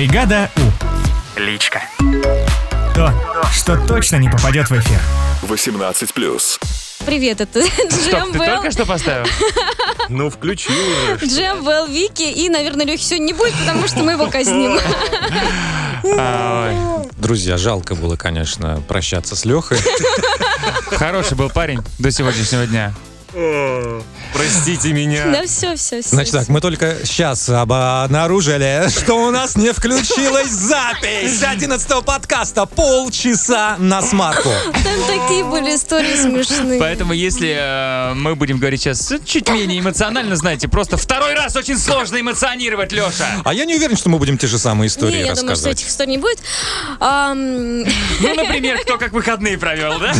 Бригада У. Личка. То, что точно не попадет в эфир. 18 плюс. Привет, это Стоп, Джем ты Белл, только что поставил? Ну, включил уже. Джем Белл Вики, и, наверное, Лехи сегодня не будет, потому что мы его казним. А. Друзья, жалко было, конечно, прощаться с Лехой. Хороший был парень до сегодняшнего дня. Простите меня. Да все, все, все. Значит так, мы только сейчас обнаружили, что у нас не включилась запись 11 подкаста полчаса на смарку. Там такие были истории смешные. Поэтому, если э, мы будем говорить сейчас чуть менее эмоционально, знаете, просто второй раз очень сложно эмоционировать, Леша. А я не уверен, что мы будем те же самые истории Не, я думаю, что этих историй не будет. Ам, Ну, например, кто как выходные провел, да?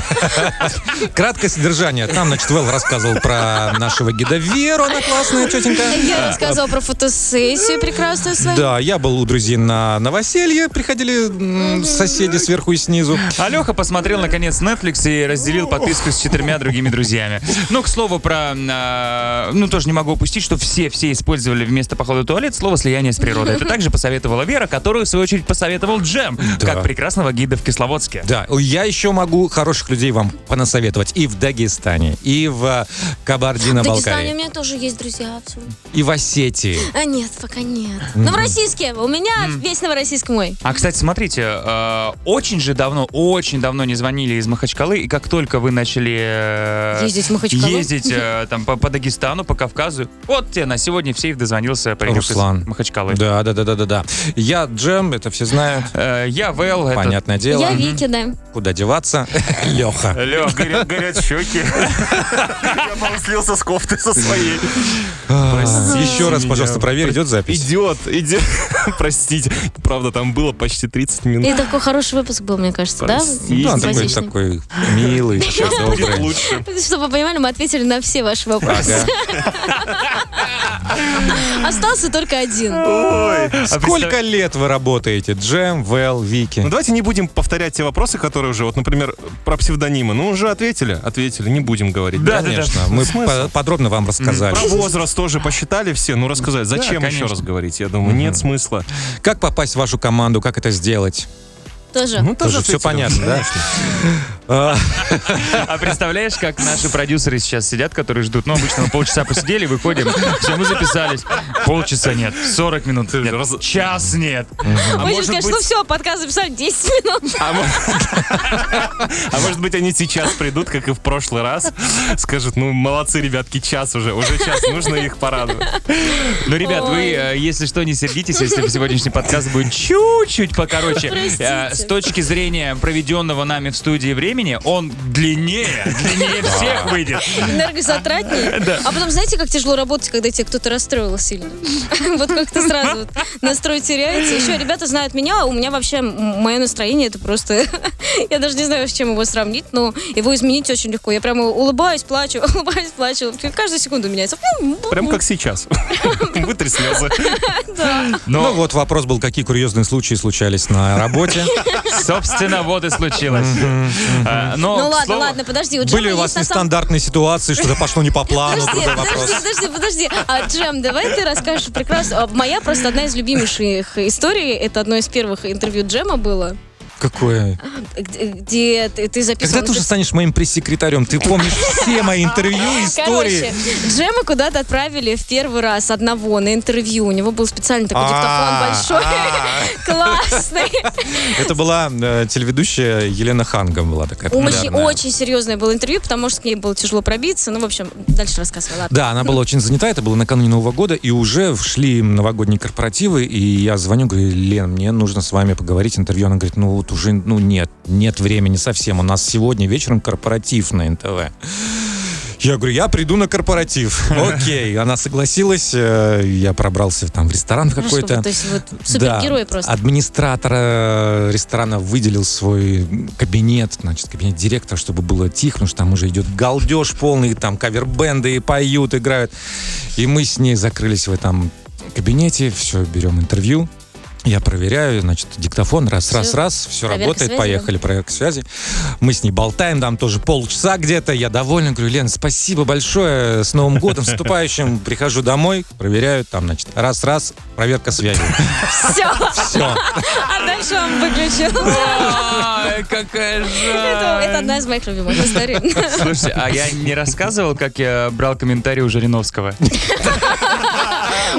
Краткое содержание. Там, значит, Вэл рассказывал про нашего гида Веру, она классная тетенька. Я рассказывала про фотосессию прекрасную свою. Да, я был у друзей на новоселье, приходили соседи сверху и снизу. А Леха посмотрел, наконец, Netflix и разделил подписку с четырьмя другими друзьями. Ну, к слову, про... э, ну, тоже не могу упустить, что все-все использовали вместо похода в туалет слово «слияние с природой». Это также посоветовала Вера, которую, в свою очередь, посоветовал Джем, Да. как прекрасного гида в Кисловодске. Да, я еще могу хороших людей вам понасоветовать и в Дагестане, и в В Дагестане у Кабардино-Балкарии, меня тоже есть друзья. всё. и в Осетии. А нет, пока нет. Новороссийске. У меня весь Новороссийск мой. А, кстати, смотрите, э, очень же давно, очень давно не звонили из Махачкалы, и как только вы начали э, Ездить в Махачкалу? ездить э, там по, по Дагестану, по Кавказу, вот те на сегодня все их дозвонился паренек Руслан. из Махачкалы. Да, да, да, да, да, да. Я Джем, это все знают. Э, я Вэл, это... Понятное дело. Я Вики, да. Куда деваться? Леха. Лёх, горят, горят щеки. Я слился с кофты со своей. Еще раз, пожалуйста, проверь, идет запись. Идет, идет. Простите. Правда, там было почти 30 минут. И такой хороший выпуск был, мне кажется, да? Простите. Да, он такой, такой милый, добрый. лучше. Чтобы вы понимали, мы ответили на все ваши вопросы. Остался только один. Ой. Сколько лет вы работаете? Джем, Вэл, Вики. Ну давайте не будем повторять те вопросы, которые уже, вот, например, про псевдонимы. Ну, уже ответили, ответили, не будем говорить. Да, Конечно, мы по- подробно вам рассказали. Про возраст тоже посчитали все. Ну, рассказать. Зачем еще раз говорить? Я думаю, нет смысла. Как попасть в вашу команду, как это сделать? Тоже. Ну, Тоже все ответили. понятно, да? А, А представляешь, как наши продюсеры сейчас сидят, которые ждут? Ну, обычно мы полчаса посидели, выходим, все, мы записались. Полчаса нет, 40 минут нет, раз- час нет. А Вы может скажете, быть- ну все, подкаст записали 10 минут. А а может быть, они сейчас придут, как и в прошлый раз, скажут, ну, молодцы, ребятки, час уже, уже час, нужно их порадовать. Ну, ребят, вы, э, если что, не сердитесь, если сегодняшний подкаст будет чуть-чуть покороче. Простите. Э, С точки зрения проведенного нами в студии времени, он длиннее, длиннее всех выйдет. Энергозатратнее. А потом, знаете, как тяжело работать, когда тебя кто-то расстроил сильно? Вот как-то сразу настрой теряется. Еще ребята знают меня, а у меня вообще мое настроение это просто... Я даже не знаю, с чем его сравнить, но его изменить очень легко. Я прямо улыбаюсь, плачу, улыбаюсь, плачу. Каждую секунду меняется. Прям как сейчас. Вытри слезы. Ну Но, вот вопрос был, какие курьезные случаи случались на работе. собственно, вот и случилось. Э, Но, Ну ладно, слову, ладно, подожди. У Были у вас самом- нестандартные ситуации, что-то пошло не по плану, Подожди, подожди, подожди, подожди. А, Джем, давай ты расскажешь прекрасно. Моя просто одна из любимейших историй, это одно из первых интервью Джема было, Какое? где, ты, ты записывал... Когда ты уже станешь моим пресс-секретарем? Ты помнишь все мои интервью, истории? Короче, Джема куда-то отправили в первый раз одного на интервью. У него был специальный такой А, диктофон большой, классный. Это была э, телеведущая Елена Ханга была такая Очень, серьезное было интервью, потому что к ней было тяжело пробиться. Ну, в общем, дальше рассказывай, ладно. Да, она была очень занята, это было накануне Нового года, и уже шли новогодние корпоративы, и я звоню, говорю, Лен, мне нужно с вами поговорить, интервью. Она говорит, ну уже, ну нет, нет времени совсем, у нас сегодня вечером корпоратив на НТВ. Я говорю, я приду на корпоратив. Окей, она согласилась, э, я пробрался там в ресторан Хорошо, какой-то. то есть вот супергерой Да. просто. Администратор э, ресторана выделил свой кабинет, значит, кабинет директора, чтобы было тихо, потому что там уже идет галдеж полный, там кавербенды поют, играют. И мы с ней закрылись в этом кабинете, все, берем интервью. Я проверяю, значит, диктофон, раз, раз, Всё. раз, все Проверка работает, связи, поехали, проверка связи. Мы с ней болтаем, там тоже полчаса где-то, я доволен, говорю, Лен, спасибо большое, с Новым годом, с наступающим, прихожу домой, проверяю, там, значит, раз, раз, проверка связи. Все. Все. А дальше он выключил. Какая Это, это одна из моих любимых историй. Слушайте, а я не рассказывал, как я брал комментарий у Жириновского?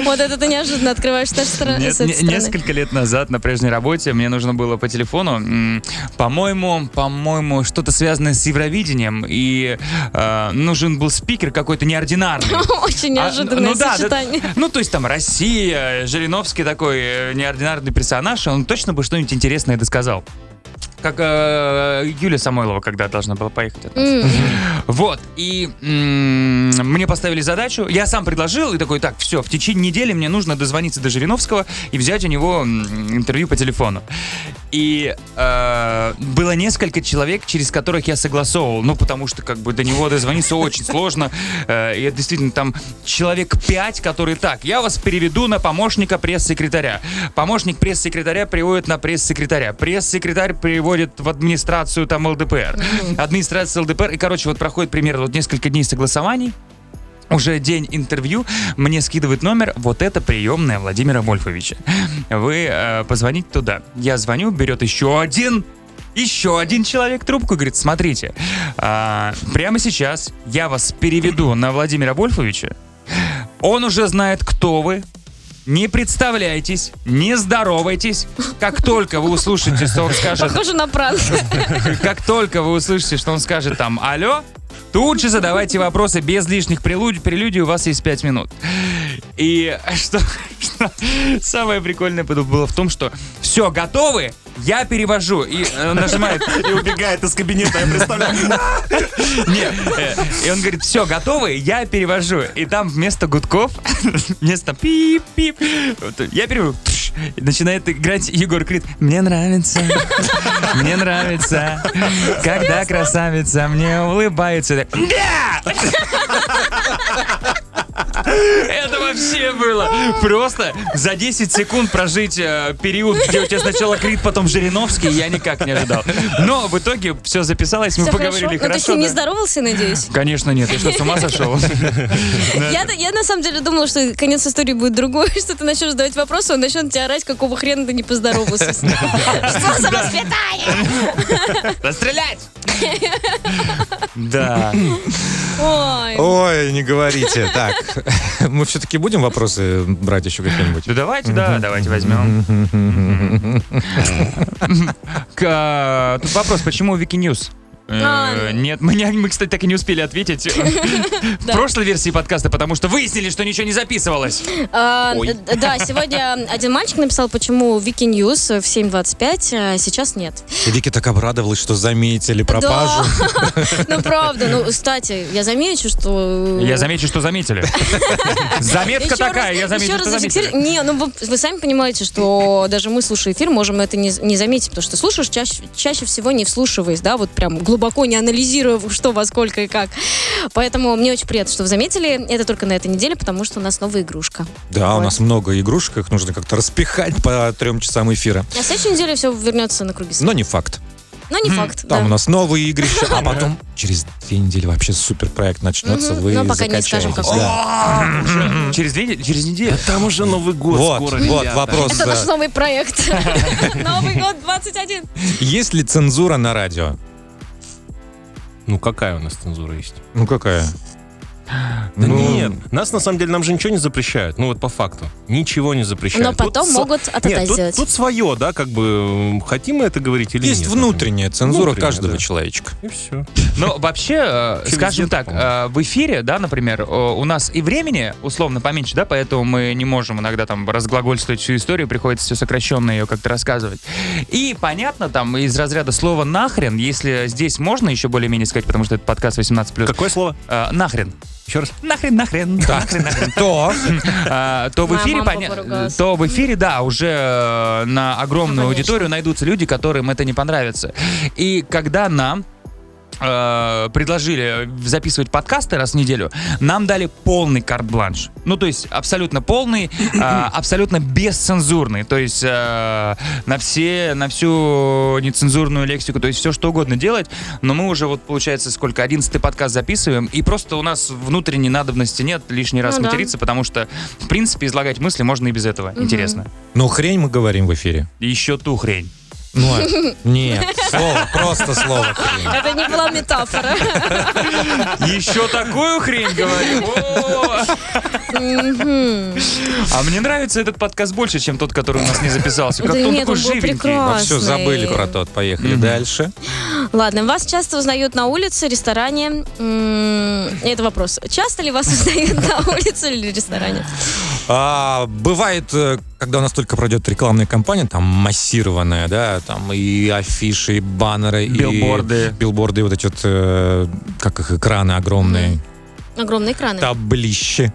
Вот это ты неожиданно открываешь с этой стороны. Несколько лет назад на прежней работе мне нужно было по телефону, по-моему, по-моему, что-то связанное с Евровидением, и э, нужен был спикер какой-то неординарный. Очень А, неожиданное ну сочетание. ну, то есть там Россия, Жириновский такой э, неординарный персонаж, он точно бы что-нибудь интересное досказал. Как э, Юлия Самойлова, когда должна была поехать от нас. М. Вот, и м, мне поставили задачу, я сам предложил, и такой, так, все, в течение недели мне нужно дозвониться до Жириновского и взять у него интервью по телефону. И э, было несколько человек, через которых я согласовывал, ну, потому что, как бы, до него дозвониться очень сложно. Э, и действительно там человек пять, которые так, я вас переведу на помощника пресс-секретаря. Помощник пресс-секретаря приводит на пресс-секретаря. Пресс-секретарь приводит в администрацию там ЛДПР. Администрация ЛДПР. И, короче, вот проходит примерно вот несколько дней согласований. Уже день интервью, мне скидывает номер, вот это приемная Владимира Вольфовича. Вы э, позвоните туда. Я звоню, берет еще один еще один человек трубку и говорит, смотрите, а, прямо сейчас я вас переведу на Владимира Вольфовича. Он уже знает, кто вы. Не представляйтесь, не здоровайтесь. Как только вы услышите, что он скажет, Похоже на пранк. как только вы услышите, что он скажет там «Алло», тут же задавайте вопросы без лишних прелюдий, прелюдий у вас есть 5 минут. И что, что самое прикольное было в том, что все, готовы? Я перевожу и э, нажимает И убегает из кабинета, я представляю. нет. э, И он говорит, все, готовы? Я перевожу. И там вместо гудков, вместо пип-пип, я перевожу. И Начинает играть Егор Крид. Мне нравится, мне нравится, когда красавица мне улыбается. «Да!» Это вообще было. Просто за 10 секунд прожить э, период, где у тебя сначала Крид, потом Жириновский, я никак не ожидал. Но в итоге все записалось, мы Все поговорили хорошо. Ну, ты хорошо. не да. здоровался, надеюсь? Конечно нет, я что, с ума сошел? Я, я на самом деле думала, что конец истории будет другой, что ты начнешь задавать вопросы, он начнет тебя орать, какого хрена ты не поздоровался с ним. Что за воспитание? Расстрелять! Да. Ой. Ой, не говорите. Так, мы все-таки будем вопросы брать еще какие-нибудь? Да давайте, да, давайте возьмем. К- Тут вопрос, почему Вики News? А, Нет, мы, не- мы, кстати, так и не успели ответить в Да. прошлой версии подкаста, потому что выяснили, что ничего не записывалось. А, д- Да, сегодня один мальчик написал, почему Вики News в 7.25, а сейчас нет. И Вики так обрадовалась, что заметили пропажу. Да. Ну, правда. Ну, кстати, я замечу, что... Я замечу, что заметили. Заметка такая, раз- я заметил, еще что раз заметили. зафиксировать. Не, ну вы, вы сами понимаете, что даже мы, слушая эфир, можем это не, не заметить, потому что слушаешь чаще, чаще всего не вслушиваясь, да, вот прям глубоко не анализируя, что, во сколько и как. Поэтому мне очень приятно, что вы заметили. Это только на этой неделе, потому что у нас новая игрушка. Да, у Вот. нас много игрушек, их нужно как-то распихать по трем часам эфира. На следующей неделе все вернется на круги. Но не факт. Но не факт, Там да. у нас новые игры еще, а потом через две недели вообще суперпроект начнется, Мгм, вы но пока не скажем, какой. Да. Через две через неделю. Там уже Новый год Вот, скоро, вот вопрос. Это наш новый проект. Новый год 21. Есть ли цензура на радио? Ну какая у нас цензура есть? Ну какая? Да Ну, нет, нас на самом деле нам же ничего не запрещают. Ну вот по факту. Ничего не запрещают. Но потом Тут могут от Нет, тут, сделать. тут свое, да, как бы хотим мы это говорить или Есть нет. внутренняя цензура Внутренняя, каждого да. человечка. И все. Ну, вообще, э, скажем так, э, в эфире, да, например, э, у нас и времени условно поменьше, да, поэтому мы не можем иногда там разглагольствовать всю историю, приходится все сокращенно ее как-то рассказывать. И понятно, там из разряда слова нахрен, если здесь можно еще более-менее сказать, потому что это подкаст 18+, Какое слово? э, нахрен. Еще раз. Нахрен, нахрен, нахрен, нахрен. То А, то в Моя эфире мама поня- поругалась. то в эфире, да, уже э, на огромную Ну, конечно. аудиторию найдутся люди, которым это не понравится. И когда нам э, предложили записывать подкасты раз в неделю, нам дали полный карт-бланш. Ну, то есть абсолютно полный, э, абсолютно бесцензурный. То есть э, на все, на всю нецензурную лексику, то есть все что угодно делать. Но мы уже вот, получается, сколько, 11 подкаст записываем, и просто у нас внутренней надобности нет лишний раз Ну да. материться, потому что, в принципе, излагать мысли можно и без этого. Интересно. Ну, хрень мы говорим в эфире. Еще ту хрень. Ну, а- нет, слово, просто слово хрень. Это не была метафора. Еще такую хрень говорим. О! А мне нравится этот подкаст больше, чем тот, который у нас не записался. Как Да он такой живенький. прекрасный. Все, забыли про тот. Поехали дальше. Ладно, вас часто узнают на улице, ресторане. Это вопрос. Часто ли вас узнают на улице или ресторане? А, бывает, э, когда у нас только пройдет рекламная кампания, там массированная, да, там и афиши, и баннеры, Билборды. и билборды, и вот эти вот, э, как их, экраны огромные, Огромные экраны. таблище.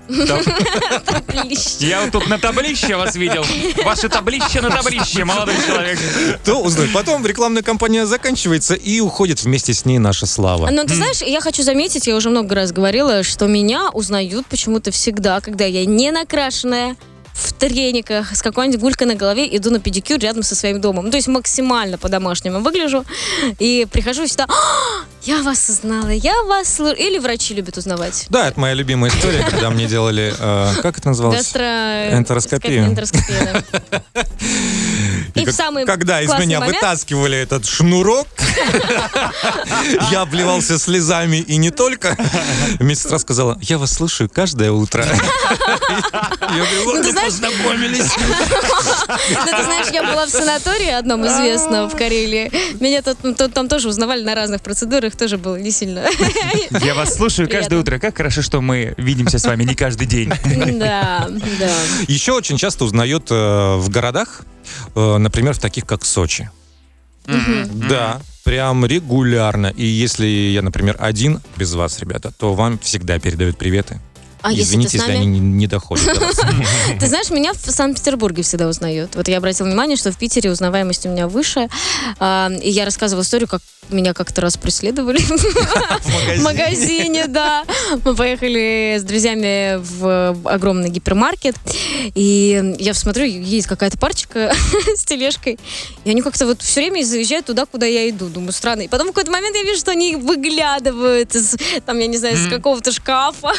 Таблище. Я вот тут на таблище вас видел. Ваше таблище на таблище, молодой человек. То узнают. Потом рекламная кампания заканчивается, и уходит вместе с ней наша слава. Но ты знаешь, я хочу заметить, я уже много раз говорила, что меня узнают почему-то всегда, когда я не накрашенная, в трениках, с какой-нибудь гулькой на голове, иду на педикюр рядом со своим домом. Ну, То есть максимально по-домашнему выгляжу. И прихожу сюда, «А, я вас узнала, я вас... слу-». Или врачи любят узнавать. Да, это моя любимая история, когда мне делали, э, как это называлось? Гастро... Энтероскопию. Энтероскопия, да. И в как- самый когда из меня момент- вытаскивали этот шнурок, я обливался слезами и не только. Медсестра сказала, я вас слушаю каждое утро. Я говорю, Ну, ладно, знаешь- познакомились. Ну, ты знаешь, я была в санатории одном известном в Карелии. Меня тут, ну, там тоже узнавали на разных процедурах, тоже было не сильно. Я вас слушаю каждое утро. Как хорошо, что мы видимся с вами не каждый день. Да, да. Еще очень часто узнают э, в городах, например, в таких как Сочи. Да, прям регулярно. И если я, например, один без вас, ребята, то вам всегда передают приветы. А если Извините, с если они не, не доходят до вас. Ты знаешь, меня в Санкт-Петербурге всегда узнают. Вот я обратила внимание, что в Питере узнаваемость у меня выше. А, И я рассказывала историю, как меня как-то раз преследовали в магазине, да. Мы поехали с друзьями в огромный гипермаркет, и я смотрю, есть какая-то парочка с тележкой, и они как-то вот все время заезжают туда, куда я иду. Думаю, странно. И потом в какой-то момент я вижу, что они выглядывают из, там, я не знаю, из какого-то шкафа.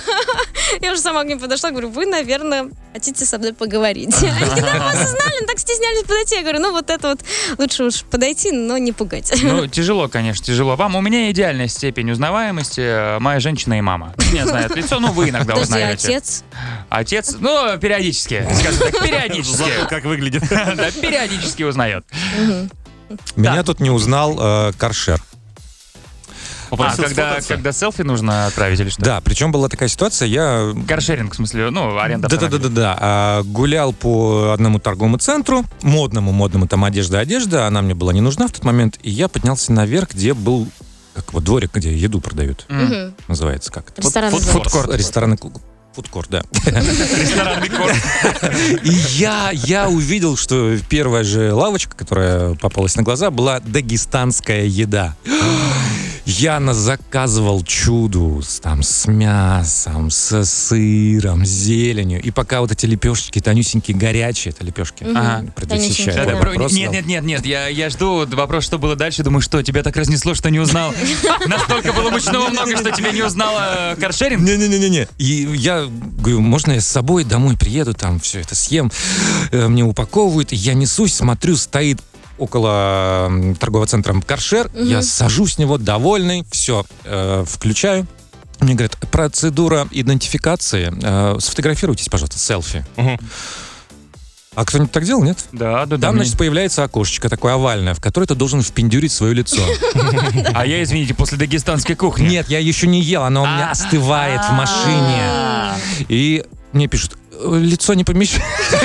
Я уже сама к ним подошла, говорю, вы, наверное, хотите со мной поговорить. Они да, вас узнали, но так стеснялись подойти. Я говорю, ну вот это вот лучше уж подойти, но не пугать. Ну, тяжело, конечно, тяжело. Вам у меня идеальная степень узнаваемости. э, Моя женщина и мама. Меня знают лицо, ну вы иногда Подожди, узнаете. отец? Отец, ну, периодически, скажем так, периодически. Как выглядит. Да, периодически узнает. Меня тут не узнал э, Каршер. А, когда, когда селфи нужно отправить или что? Да, причем была такая ситуация, я Каршеринг, в смысле, ну, аренда. Да-да-да-да. А, Гулял по одному торговому центру, модному, модному, там одежда, одежда. Она мне была не нужна в тот момент. И я поднялся наверх, где был как вот дворик, где еду продают. Мгм. Называется как это? Ресторан фуд- фудкорт. Ресторанный клуб. Фудкорт, да. Ресторанный корт. И я, я увидел, что первая же лавочка, которая попалась на глаза, была дагестанская еда. Я на заказывал чуду с, там, с мясом, со сыром, с зеленью. И пока вот эти лепешечки тонюсенькие, горячие, это лепешки, Ага. Да, да. про- Нет, нет, нет, нет, я, я жду вопрос, что было дальше. Думаю, что тебя так разнесло, что не узнал. Настолько было мучного много, что тебя не узнала каршеринг. Не-не-не-не. И я говорю, можно я с собой домой приеду, там все это съем. Э, Мне упаковывают, я несусь, смотрю, стоит около торгового центра Каршер. Я сажусь с него, довольный, все, включаю. Мне говорят, процедура идентификации. э, сфотографируйтесь, пожалуйста, селфи. Мгм. А кто-нибудь так делал, нет? Да, да, да. Там, значит, появляется окошечко такое овальное, в которое ты должен впендюрить свое лицо. А я, извините, после дагестанской кухни. Нет, я еще не ел, оно у меня А. остывает в машине. И мне пишут, «Э, лицо не помещается.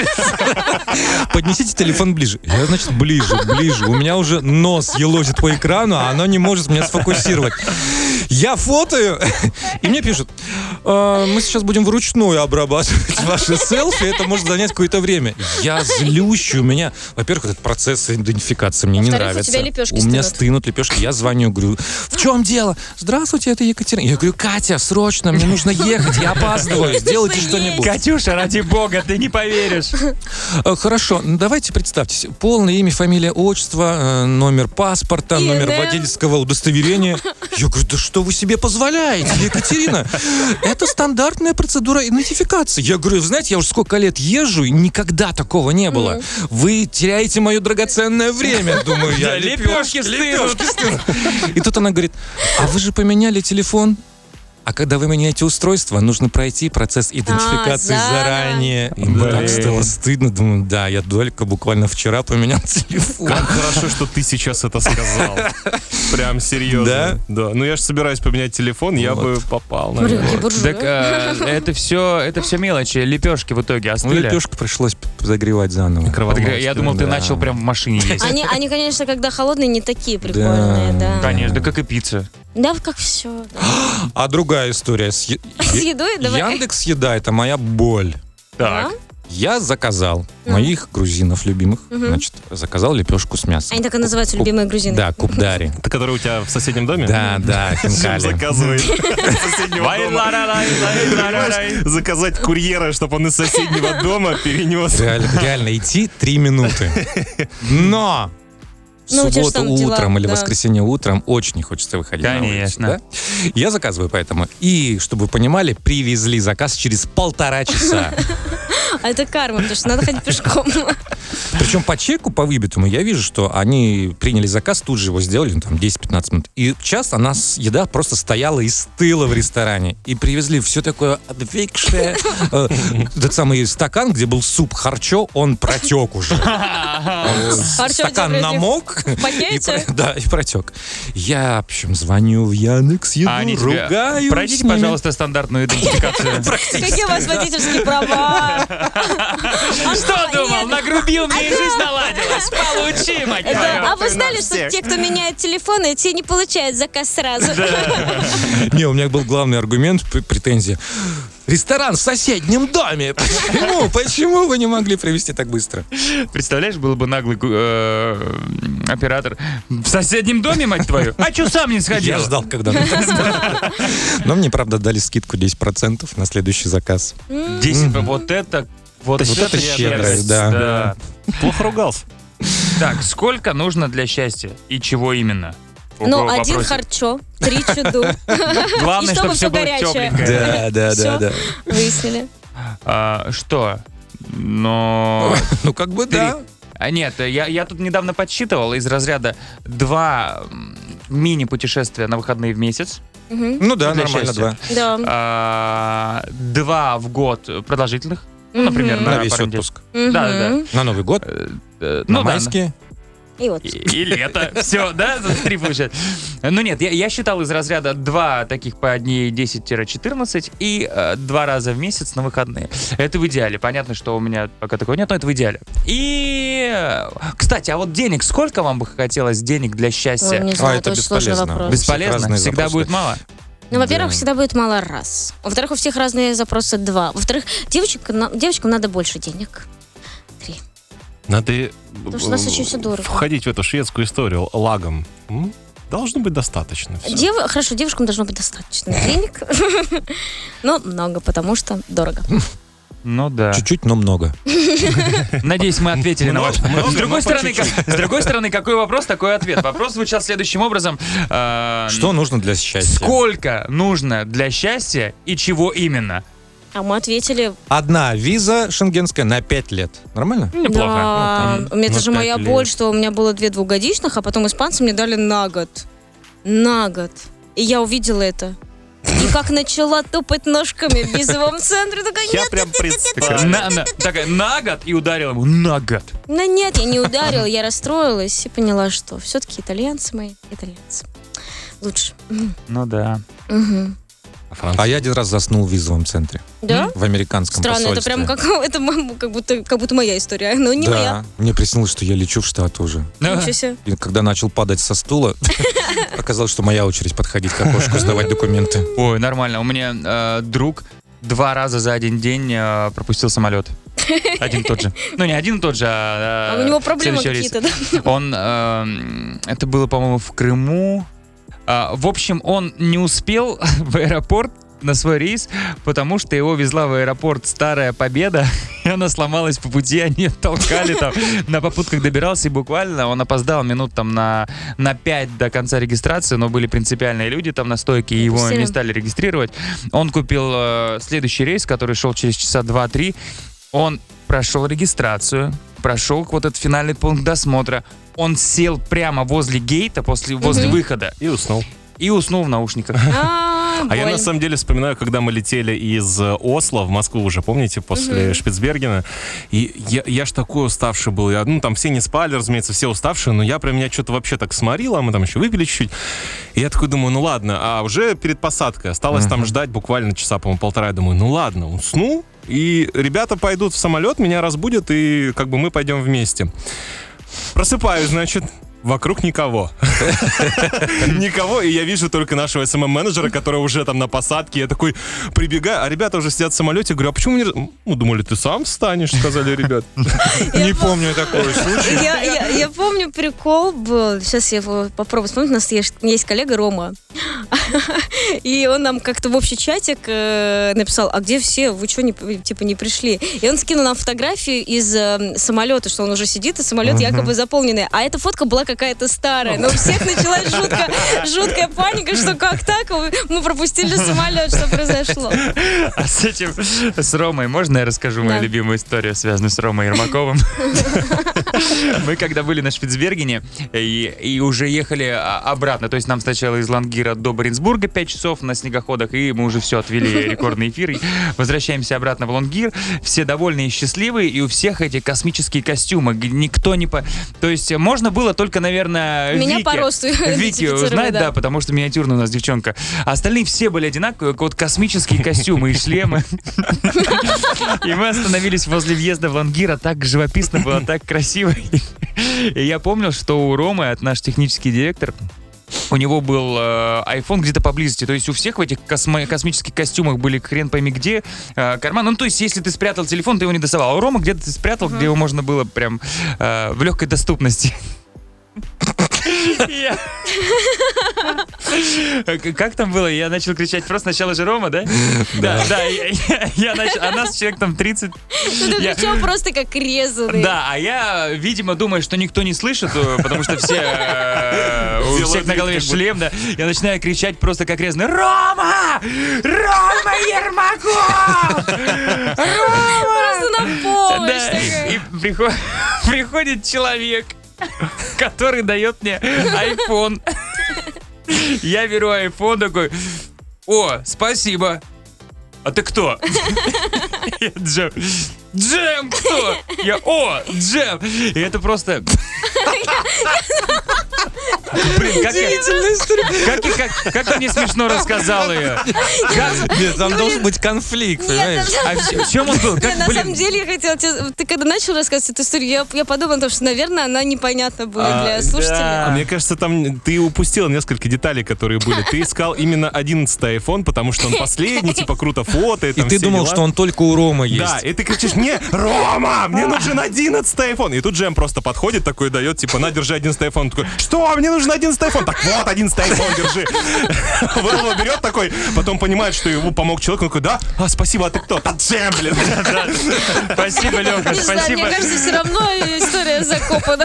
Поднесите телефон ближе. Я, значит, ближе, ближе. У меня уже нос елозит по экрану, а оно не может меня сфокусировать. Я фотою, и мне пишут, «А, мы сейчас будем вручную обрабатывать ваши селфи, это может занять какое-то время. Я злющий, у меня, во-первых, этот процесс идентификации мне не у нравится. тебя лепешки У меня стынут. лепешки, я звоню, говорю, в чем дело? Здравствуйте, это Екатерина. Я говорю, Катя, срочно, мне нужно ехать, я опаздываю, сделайте что-нибудь. Катюша, ради бога, ты не поверишь. Э, Хорошо, ну давайте представьтесь. Полное имя, фамилия, отчество, э, номер паспорта, номер водительского удостоверения. Я говорю, да что вы себе позволяете, Екатерина? Это стандартная процедура идентификации. Я говорю, знаете, я уже сколько лет езжу, и никогда такого не было. Вы теряете мое драгоценное время, думаю я. Лепешки стынут. И тут она говорит, а вы же поменяли телефон? А когда вы меняете устройство, нужно пройти процесс идентификации А, заранее. И мне так стало стыдно. Думаю, да, я только буквально вчера поменял телефон. Как хорошо, что ты сейчас это сказал. Прям серьезно. Да? Ну я же собираюсь поменять телефон, я бы попал. Так э, это все, это все мелочи. Лепешки в итоге Ну, остыли. лепешку пришлось загревать заново. Микроволновка. Я думал, ты Да. начал прям в машине есть. Они, они, конечно, когда холодные, не такие прикольные, да. Конечно, да как и пицца. Да, как все. А другая история. С, е- С едой давай. Яндекс Еда — это моя боль. Так. Да? Я заказал Мгм. моих грузинов любимых, Мгм. значит, заказал лепешку с мясом. Они так и называются, любимые грузины. Да, кубдари. Это который у тебя в соседнем доме? Да, да, хинкали. заказывает. Заказать курьера, чтобы он из соседнего дома перенес. Реально, идти три минуты. Но в Ну, субботу дела, утром или да. воскресенье утром очень не хочется выходить на улицу. Конечно. да? Я заказываю поэтому. И, чтобы вы понимали, привезли заказ через полтора часа. А это карма, потому что надо ходить пешком. Причем по чеку, по выбитому, я вижу, что они приняли заказ, тут же его сделали, ну, там, 10-15 минут. И час она, еда просто стояла и стыла в ресторане. И привезли все такое обвекшее. Э, Этот самый стакан, где был суп харчо, он протек уже. Стакан намок. Да, и протек. Я, в общем, звоню в Яндекс, еду, А ругаюсь. Пройдите, пожалуйста, стандартную идентификацию. Какие у вас водительские права? Что думал? Нагрубил, мне и жизнь наладилась. Получи, мать а вы знали, что те, кто меняет телефоны, те не получают заказ сразу? Не, у меня был главный аргумент, претензия. Ресторан в соседнем доме. Почему? Почему вы не могли привезти так быстро? Представляешь, был бы наглый э, оператор в соседнем доме, мать твою. А что сам не сходил? Я ждал, когда. Но мне, правда, дали скидку 10% на следующий заказ. 10, вот это... Вот, Вот это щедрость, да. Плохо ругался. Так, сколько нужно для счастья и чего именно? Ну, один харчо, три чуду. Главное, чтобы все было горячее. тепленькое. Да, да, да, да. Выяснили. А, что? Но... Ну, как бы да. А нет, я, я тут недавно подсчитывал из разряда два мини-путешествия на выходные в месяц, Мгм. Ну да, Для нормально, счастья. два. Да. а, два в год продолжительных, ну, например, Мгм. на, На весь отпуск. Да, да, да. Мгм. На Новый год, Э, э, на ну да, майские. И вот. И, и лето. Все, да? За Три получается. Ну нет, я, я считал из разряда два таких по дней 10-14 и э, два раза в месяц на выходные. Это в идеале. Понятно, что у меня пока такого нет, но это в идеале. И, э, кстати, а вот денег, сколько вам бы хотелось денег для Ой, счастья? не знаю, А, это бесполезно. Бесполезно? Всегда запросы. будет мало? Ну, во-первых, Да. всегда будет мало раз. Во-вторых, у всех разные запросы два. Во-вторых, девочек, девочкам надо больше денег. Надо э, Потому что у нас очень всё дорого. входить в эту шведскую историю лагом. М? Должно быть достаточно. всё. Дев- Хорошо, девушкам должно быть достаточно денег. Но много, потому что дорого. Ну да. Чуть-чуть, но много. Надеюсь, мы ответили на ваш... Много, С другой но по стороны, как- с другой стороны, какой вопрос, такой ответ. Вопрос звучал следующим образом. э, Что нужно для счастья? Сколько нужно для счастья и чего именно? А мы ответили, Одна виза шенгенская на 5 лет. Нормально? Неплохо. да, Ну, там это же моя пять боль, лет. что у меня было две двухгодичных, а потом испанцы мне дали на год. На год. И я увидела это. И как начала топать ножками в визовом центре, такая, Я нет, прям на, на- такая, на год и ударил ему на год. ну нет, я не ударила, я расстроилась и поняла, что все-таки итальянцы мои, итальянцы. Лучше. Ну да. Мгм. А я один раз заснул в визовом центре. Да? В американском Странно, это посольстве. прям как, это как будто, как будто моя история, но не да, моя. мне приснилось, что я лечу в штат уже. Ничего себе. И когда начал падать со стула, оказалось, что моя очередь подходить к окошку, сдавать документы. Ой, нормально. У меня э, друг два раза за один день э, пропустил самолет. Один и тот же. Ну, не один и тот же, а... А э, у него проблемы следующего рейса. какие-то, да? Он, это было, по-моему, в Крыму. А, в общем, он не успел в аэропорт на свой рейс, потому что его везла в аэропорт Старая Победа, и она сломалась по пути, они толкали там, на попутках добирался, и буквально он опоздал минут там на, на 5 до конца регистрации, но были принципиальные люди там на стойке, и его не Допустим. стали регистрировать. Он купил э, следующий рейс, который шел через часа 2-3, он прошел регистрацию, прошел вот этот финальный пункт досмотра, он сел прямо возле гейта, после, возле выхода, И уснул. и уснул в наушниках. А, А я на самом деле вспоминаю, когда мы летели из э, Осло в Москву уже, помните, после. Шпицбергена. И я, я ж такой уставший был. Я, ну, там все не спали, разумеется, все уставшие, но я прям меня что-то вообще так сморило, а мы там еще выпили чуть-чуть. И я такой думаю, ну ладно, а уже перед посадкой осталось там ждать буквально часа, по-моему, полтора. Я думаю, ну ладно, усну, и ребята пойдут в самолет, меня разбудят, и как бы мы пойдем вместе. Просыпаюсь, значит, вокруг никого. Никого, и я вижу только нашего SMM -менеджера, который уже там на посадке. Я такой прибегаю, а ребята уже сидят в самолете. Говорю, а почему не... Ну, думали, ты сам встанешь, сказали ребят. Не помню такой случай. Я, помню, прикол был. Сейчас я его попробую вспомнить. У нас есть, коллега Рома. И он нам как-то в общий чатик э, написал, а где все? Вы что, не, типа, не пришли? И он скинул нам фотографию из э, самолета, что он уже сидит, и самолет якобы заполненный. А эта фотка была какая-то старая. Но у всех началась жутко, жуткая паника, что как так? Мы пропустили самолет, что произошло? А с этим, с Ромой, можно я расскажу мою Да. любимую историю, связанную с Ромой Ермаковым? Мы когда были на Шпицбергене и, и уже ехали а, обратно, то есть нам сначала из Лангира до Баренцбурга 5 часов на снегоходах, и мы уже все отвели рекордный эфир, и возвращаемся обратно в Лонгир, все довольные и счастливые, и у всех эти космические костюмы, никто не по... То есть можно было только, наверное, Меня Вике- по росту Вики узнать, да. да, потому что миниатюрная у нас девчонка. А остальные все были одинаковые, вот космические костюмы и шлемы. И мы остановились возле въезда в Лангира, так живописно было, так красиво. И я помнил, что у Ромы, от наш технический директор, у него был э, iPhone где-то поблизости. То есть у всех в этих космо- космических костюмах были хрен пойми где э, карман. Ну, то есть, если ты спрятал телефон, ты его не доставал. А у Рома где-то ты спрятал, где его можно было прям э, в легкой доступности. Я- Как там было? Я начал кричать просто сначала же Рома, да? Да, да. я- я- Я начал, а нас человек там 30. Ну, ты Я- причем просто как резанный. Да, а я, видимо, думаю, что никто не слышит, э, потому что все, э, у всех на голове шлем, да. Я начинаю кричать просто как резанный. Рома! Рома Ермаков! Просто на помощь. Да, и приход- приходит человек, который дает мне iPhone. Я беру iPhone такой, о, спасибо. А ты кто? Я Джем. Кто? Я, о, Джем. И это просто... Блин, как, я- как, как, как ты мне смешно рассказал ее? Как- Нет, там должен быть конфликт, понимаешь? а в, чем он был? Как, на самом деле я хотела тебе... Ты когда начал рассказывать эту историю, я, я подумала, том, что, наверное, она непонятна будет А, для слушателя. да. А мне кажется, там ты упустил несколько деталей, которые были. Ты искал именно 11 iPhone, потому что он последний, типа круто фотоет. И ты думал, дела. что он только у Рома есть. Да, и ты кричишь, не, Рома, мне нужен 11 iPhone. И тут Джем просто подходит, такой дает, типа, на, держи 11 iPhone. Он такой, что, мне нужен 11 iPhone? Так вот, 11 iPhone, держи. Вэлло берет такой, потом понимает, что ему помог человек, он такой, да, а, спасибо, а ты кто? Да Джем, блин. Спасибо, Леха, спасибо. мне кажется, все равно история закопана.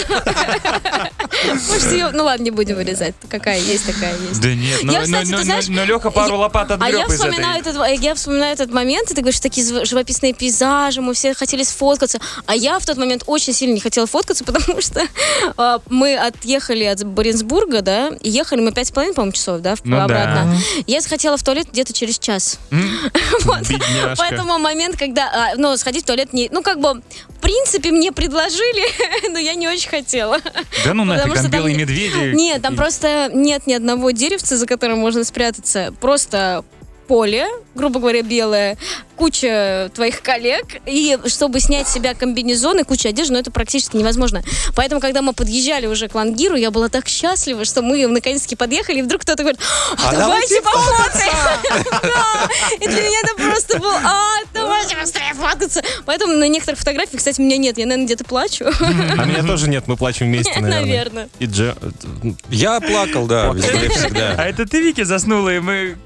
Может, ее... Ну ладно, не будем вырезать. Какая есть, такая есть. Да нет, но, Я, кстати, но, ты знаешь, Леха пару я- лопат А отгреб я из вспоминаю, этой. этот, я вспоминаю этот момент, и ты говоришь, такие живописные пейзажи, мы все хотели сфоткаться. А я в тот момент очень сильно не хотела фоткаться, потому что а, мы отъехали от Баренцбурга, да, и ехали мы пять с половиной, по-моему, часов, да, в- Ну да. обратно. Я захотела в туалет где-то через час. Вот. Поэтому момент, когда, а, ну, сходить в туалет не, ну, как бы, в принципе, мне предложили, но я не очень хотела. Да ну нафиг, там там белые медведи. Нет, там просто нет ни одного деревца, за которым можно спрятаться. Просто поле, грубо говоря, белое, куча твоих коллег, и чтобы снять с себя комбинезон и куча одежды, ну это практически невозможно. Поэтому, когда мы подъезжали уже к Лангиру, я была так счастлива, что мы наконец-таки подъехали, и вдруг кто-то говорит, а, давайте пофоткаем. Да. И для меня это просто был, а, давайте быстрее фоткаться. Поэтому на некоторых фотографиях, кстати, меня нет, я, наверное, где-то плачу. А меня тоже нет, мы плачем вместе, наверное. И Дже... Я плакал, да, всегда. А это ты, Вики, заснула, и мы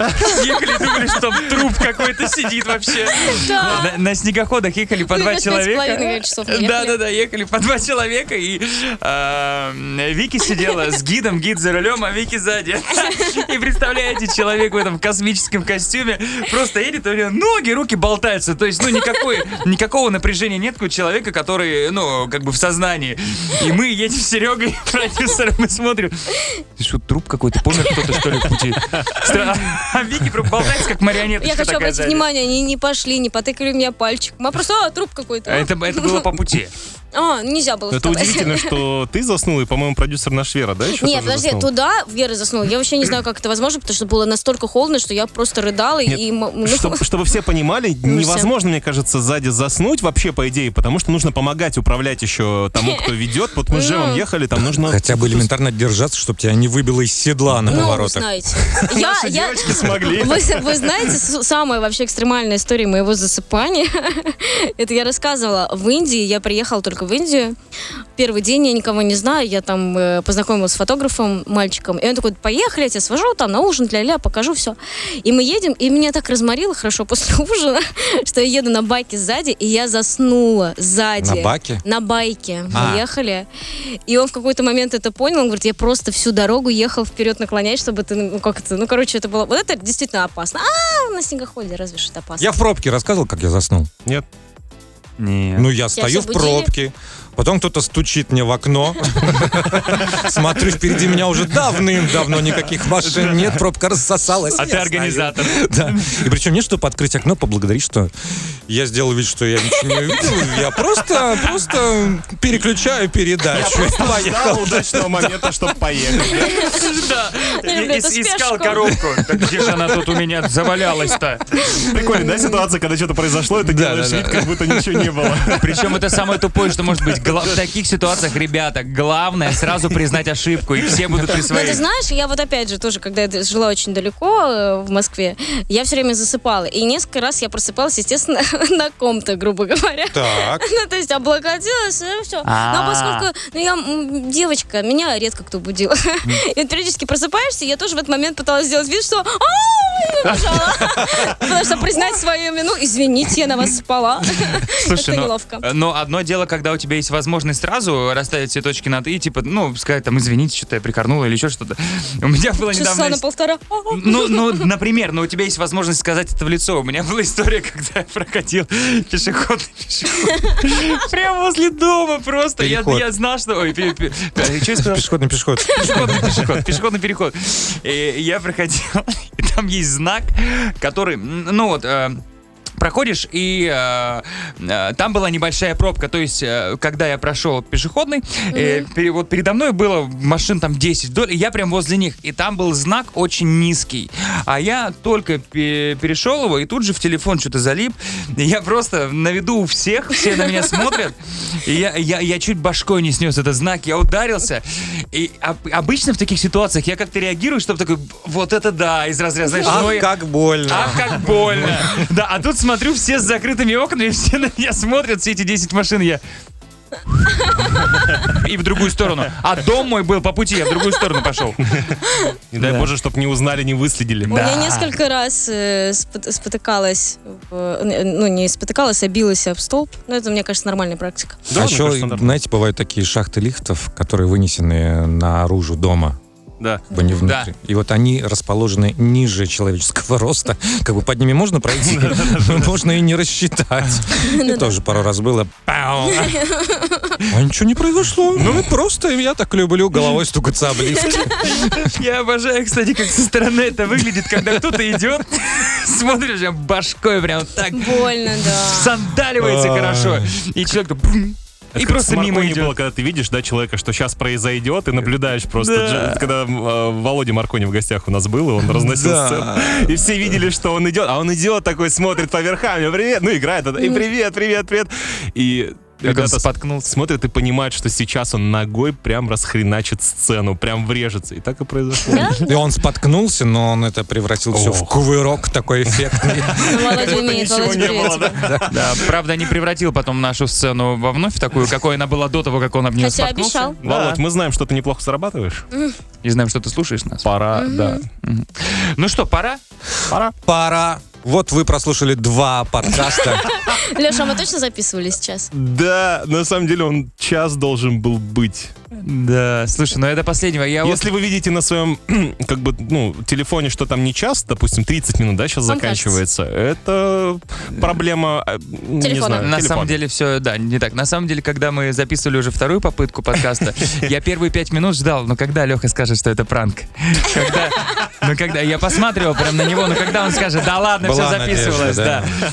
ехали, думали, что труп какой-то сидит вообще. На, на снегоходах ехали по Мы два человека. не ехали. Да, да, да, ехали по два человека, и а, Вики сидела с гидом, гид за рулем, а Вики сзади. И представляете, человек в этом космическом костюме просто едет, у него ноги, руки болтаются. То есть, ну, никакой, никакого напряжения нет у человека, который, ну, как бы в сознании. И мы едем с Серегой, продюсером, и смотрим. Что, труп какой-то? Помнишь, кто-то, что ли, в пути? А Вики просто болтается, как марионетка. Я хочу обратить внимание, они не пошли, не потыкали меня пальчиком. А просто, а, труп какой-то. Это, это было по пути. А, нельзя было Это вставать. удивительно, что ты заснул, и, по-моему, продюсер наш Вера, да, еще Нет, подожди, заснул? туда Вера заснула. Я вообще не знаю, как это возможно, потому что было настолько холодно, что я просто рыдала Нет, и... ну, Чтоб- чтобы все понимали, невозможно, мне кажется, сзади заснуть вообще, по идее, потому что нужно помогать управлять еще тому, кто ведет. Вот мы с Джемом Ну. ехали, там нужно... Хотя бы элементарно держаться, чтобы тебя не выбило из седла на Ну, вы поворотах. знаете. Я, Наши я, девочки смогли. Вы, вы знаете, самая вообще экстремальная история моего засыпания, это я рассказывала в Индии, я приехала только в Индию, первый день я никого не знаю, я там э, познакомилась с фотографом, мальчиком, и он такой, поехали, я тебя свожу там на ужин, ля-ля, покажу все. И мы едем, и меня так разморило хорошо после ужина, что я еду на байке сзади, и я заснула сзади. На баке? На байке А. мы ехали. И он в какой-то момент это понял. Он говорит, я просто всю дорогу ехал вперед наклоняясь, чтобы ты, ну как это, ну короче, это было, вот это действительно опасно. А, на снегоходе разве что это опасно. Я в пробке рассказывал, как я заснул. Нет. Нет. Ну, я стою в будили? пробке, потом кто-то стучит мне в окно. Смотрю, впереди меня уже давным-давно никаких машин нет, пробка рассосалась. А Я ты организатор. Да. И причем не чтобы открыть окно, поблагодарить, что я сделал вид, что я ничего не увидел. Я просто, просто переключаю передачу. Ждал удачного момента, чтобы поехать. Да. Я Искал коробку. Где же она тут у меня завалялась-то? Прикольно, да, ситуация, когда что-то произошло, и ты Да, делаешь вид, как будто ничего не было. Причем это самое тупое, что может быть. Гла- В таких ситуациях, ребята, главное сразу признать ошибку, и все будут при Ну, ты своей. знаешь, я вот опять же тоже, когда я жила очень далеко э, в Москве, я все время засыпала. И несколько раз я просыпалась, естественно, на ком-то, грубо говоря. Так. Ну, то есть облокотилась, и все. А. Но поскольку ну, я девочка, меня редко кто будил. И периодически просыпаешься, я тоже в этот момент пыталась сделать вид, что. Потому что признать свою вину, извините, я на вас спала. Слушай, Это ну, неловко. э, но одно дело, когда у тебя есть возможность сразу расставить все точки над «и», типа, ну, сказать там, извините, что-то я прикорнула или еще что-то. У меня было Часа недавно... на полтора. Ну, ну, например, но у тебя есть возможность сказать это в лицо. У меня была история, когда я прокатил пешеходный пешеход. Прямо возле дома просто. Я, я знал, что... Ой, пе- пе- что я сказал? Пешеходный переход. Пешеходный переход, пешеходный переход. И я проходил, и там есть знак, который, ну вот, э, проходишь, и э, э, там была небольшая пробка. То есть, э, когда я прошел пешеходный, э, пере- вот передо мной было машин там 10 вдоль, и я прям возле них. И там был знак очень низкий. А я только пе- перешел его, и тут же в телефон что-то залип. И я просто на виду у всех, все на меня смотрят. И я, я, я чуть башкой не снес этот знак, я ударился. И об- обычно в таких ситуациях я как-то реагирую, чтобы такой, вот это да, из разряда, знаешь, ну Ах, я- как больно. Ах, как больно. Да, а тут смотрю, все с закрытыми окнами, все на меня смотрят, все эти 10 машин, я... И в другую сторону. А дом мой был по пути, я в другую сторону пошел. Не дай Да. боже, чтобы не узнали, не выследили. У меня несколько раз э, спот- спотыкалась, в- э, ну не спотыкалась, а билась об столб. Ну это, мне кажется, нормальная практика. Да, а еще, кажется, знаете, бывают такие шахты лифтов, которые вынесены наружу дома. Да. как бы не внутри. И вот они расположены ниже человеческого роста. Как бы под ними можно пройти, но можно и не рассчитать. И тоже пару раз было. А ничего не произошло. Ну, просто я так люблю головой стукаться об лифт. Я обожаю, кстати, как со стороны это выглядит, когда кто-то идет, смотришь, башкой прям так Больно, да. сандаливается хорошо. И человек. Это И как просто мимо идет. было, когда ты видишь, да, человека, что сейчас произойдет, и наблюдаешь просто. Когда э, Володя Маркони в гостях у нас был, и он разносил сцену. И все видели, что он идет, а он идет такой, смотрит по верхам, и привет, ну играет, и привет, привет, привет. И Как он споткнулся. смотрят и понимают, что сейчас он ногой прям расхреначит сцену, прям врежется. И так и произошло. И он споткнулся, но он это превратил все в кувырок такой эффектный. Ну, Володя умеет, да? Да, правда, не превратил потом нашу сцену во вновь такую, какой она была до того, как он об нее споткнулся. Володь, мы знаем, что ты неплохо зарабатываешь. И знаем, что ты слушаешь нас. Пора, да. Ну что, пора? Пора. Пора. Вот вы прослушали два подкаста. Леша, а мы точно записывали сейчас? Да, на самом деле он час должен был быть. Да, слушай, ну это последнего. Я вот Если вы видите на своем, как бы, ну, телефоне, что там не час, допустим, 30 минут, да, сейчас Вам заканчивается, это проблема, э, не Телефона. знаю, На телефона. самом деле все, да, не так. На самом деле, когда мы записывали уже вторую попытку подкаста, я первые пять минут ждал, ну когда Леха скажет, что это пранк? Когда, ну когда, я посматривал прям на него, но когда он скажет, да ладно, все Была записывалось, надежда, да.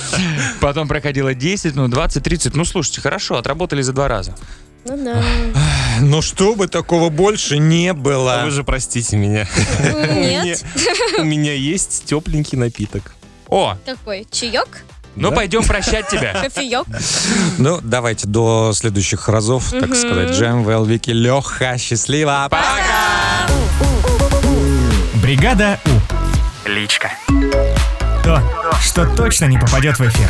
Потом проходило 10, ну 20, 30, ну слушайте, хорошо, отработали за два раза. Ну да. Ну, чтобы такого больше не А было. Вы же простите меня. Нет. У меня есть тепленький напиток. О, Какой? Чаек? ну Да? пойдем прощать тебя. Кофеек? Ну, давайте до следующих разов, так сказать. Джем, Вэл, Вики, Леха, счастливо. Бригада У. Личка. То, что точно не попадет в эфир.